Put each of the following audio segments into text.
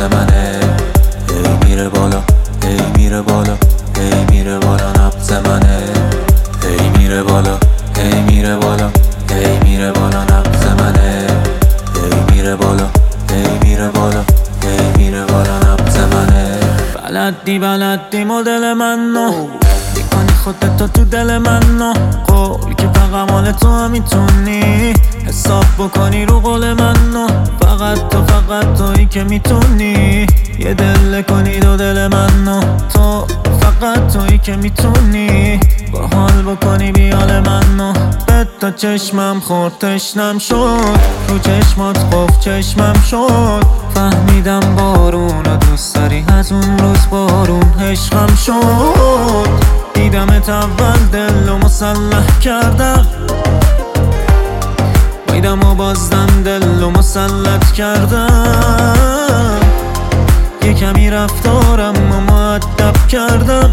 منه. هی میره بالا هی میره بالا هی میره بالا نبز منه. هی میره بالا هی میره بالا هی میره بالا نبز منه. ای میره بالا ای میره بالا ای میره بالا نبز منه. بلدی بلدی مدل منو می‌کنی خودت تو دل منو قول که فقط مال تو می‌تونی. حساب بکنی رو قول منو فقط تو فقط تویی که می‌تونی. یه دل کنی دو دل منو تو. فقط تویی که می‌تونی. با حال بکنی بیال منو به تا چشمم خورد تشنم شد. رو چشمات خوف چشمم شد. فهمیدم بارون رو دوست داری از اون روز بارون عشقم شد. دیدمت اول دل و مسلح کردم. بایدم و بازدم دل و مسلط کردم یه کمی رفتارم و معدب کردم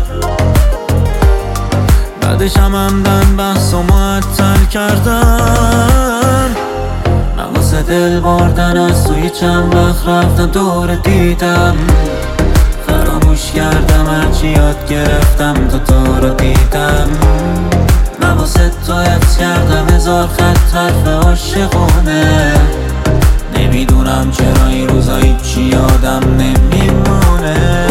بعدش هم همدن بحث و معطل کردم من دل بردن از توی چند وقت رفتم دور دیدم فراموش کردم هرچی یاد گرفتم تا تو رو دیدم من تو حفظ کردم هزار خط حرف عاشقونه نمی‌دونم چرا این روزا چی یادم نمیمونه.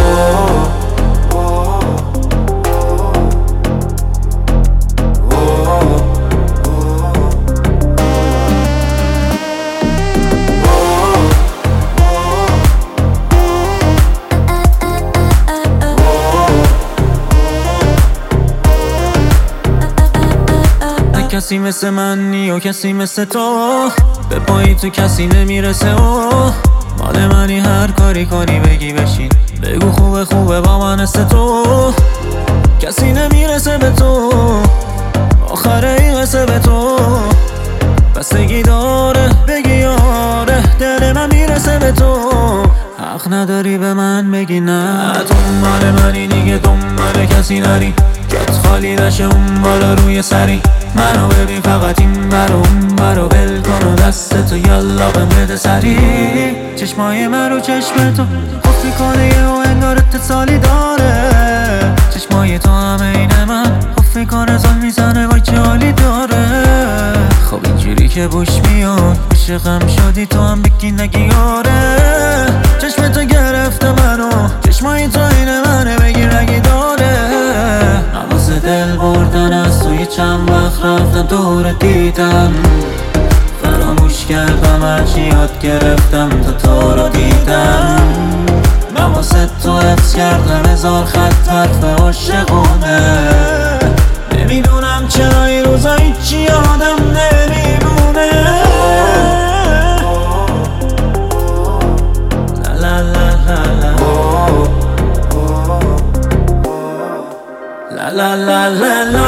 کسی مثل من نی و کسی مثل تو. به پایی تو کسی نمی‌رسه و مال منی هر کاری کنی بگی بشین. بگو خوبه خوبه با من است تو. کسی نمی‌رسه به تو. آخره این قصه به تو. بستگی داره بگی آره دل من می‌رسه به تو. حق نداری به من بگی نه. مال منی دیگه دنبال کسی نری. جات خالی نشه اون بالا روی سری. منو ببین فقط این برو اون برو بل کن و دست تو یالا بده سری. چشمای من رو چشم تو خفی کنه یه و انگار اتصالی داره. چشمای تو همه این من خفی کنه زن می‌زنه وای چه حالی داره. خب اینجوری که بوش میاد عشقم شدی تو هم بگی نگی آره. چشم تو گرفته منو چشمای تو این منه بگیر نگی داره. نواز دل بردن از توی چند از دور دیدم. فراموش کردم هرچی یاد گرفتم تا تو رو دیدم. من واسه تو حفظ کردم هزار خط حرف عاشقونه. نمی‌دونم چرا این روزا هیچی یادم نمیمونه. La la la la la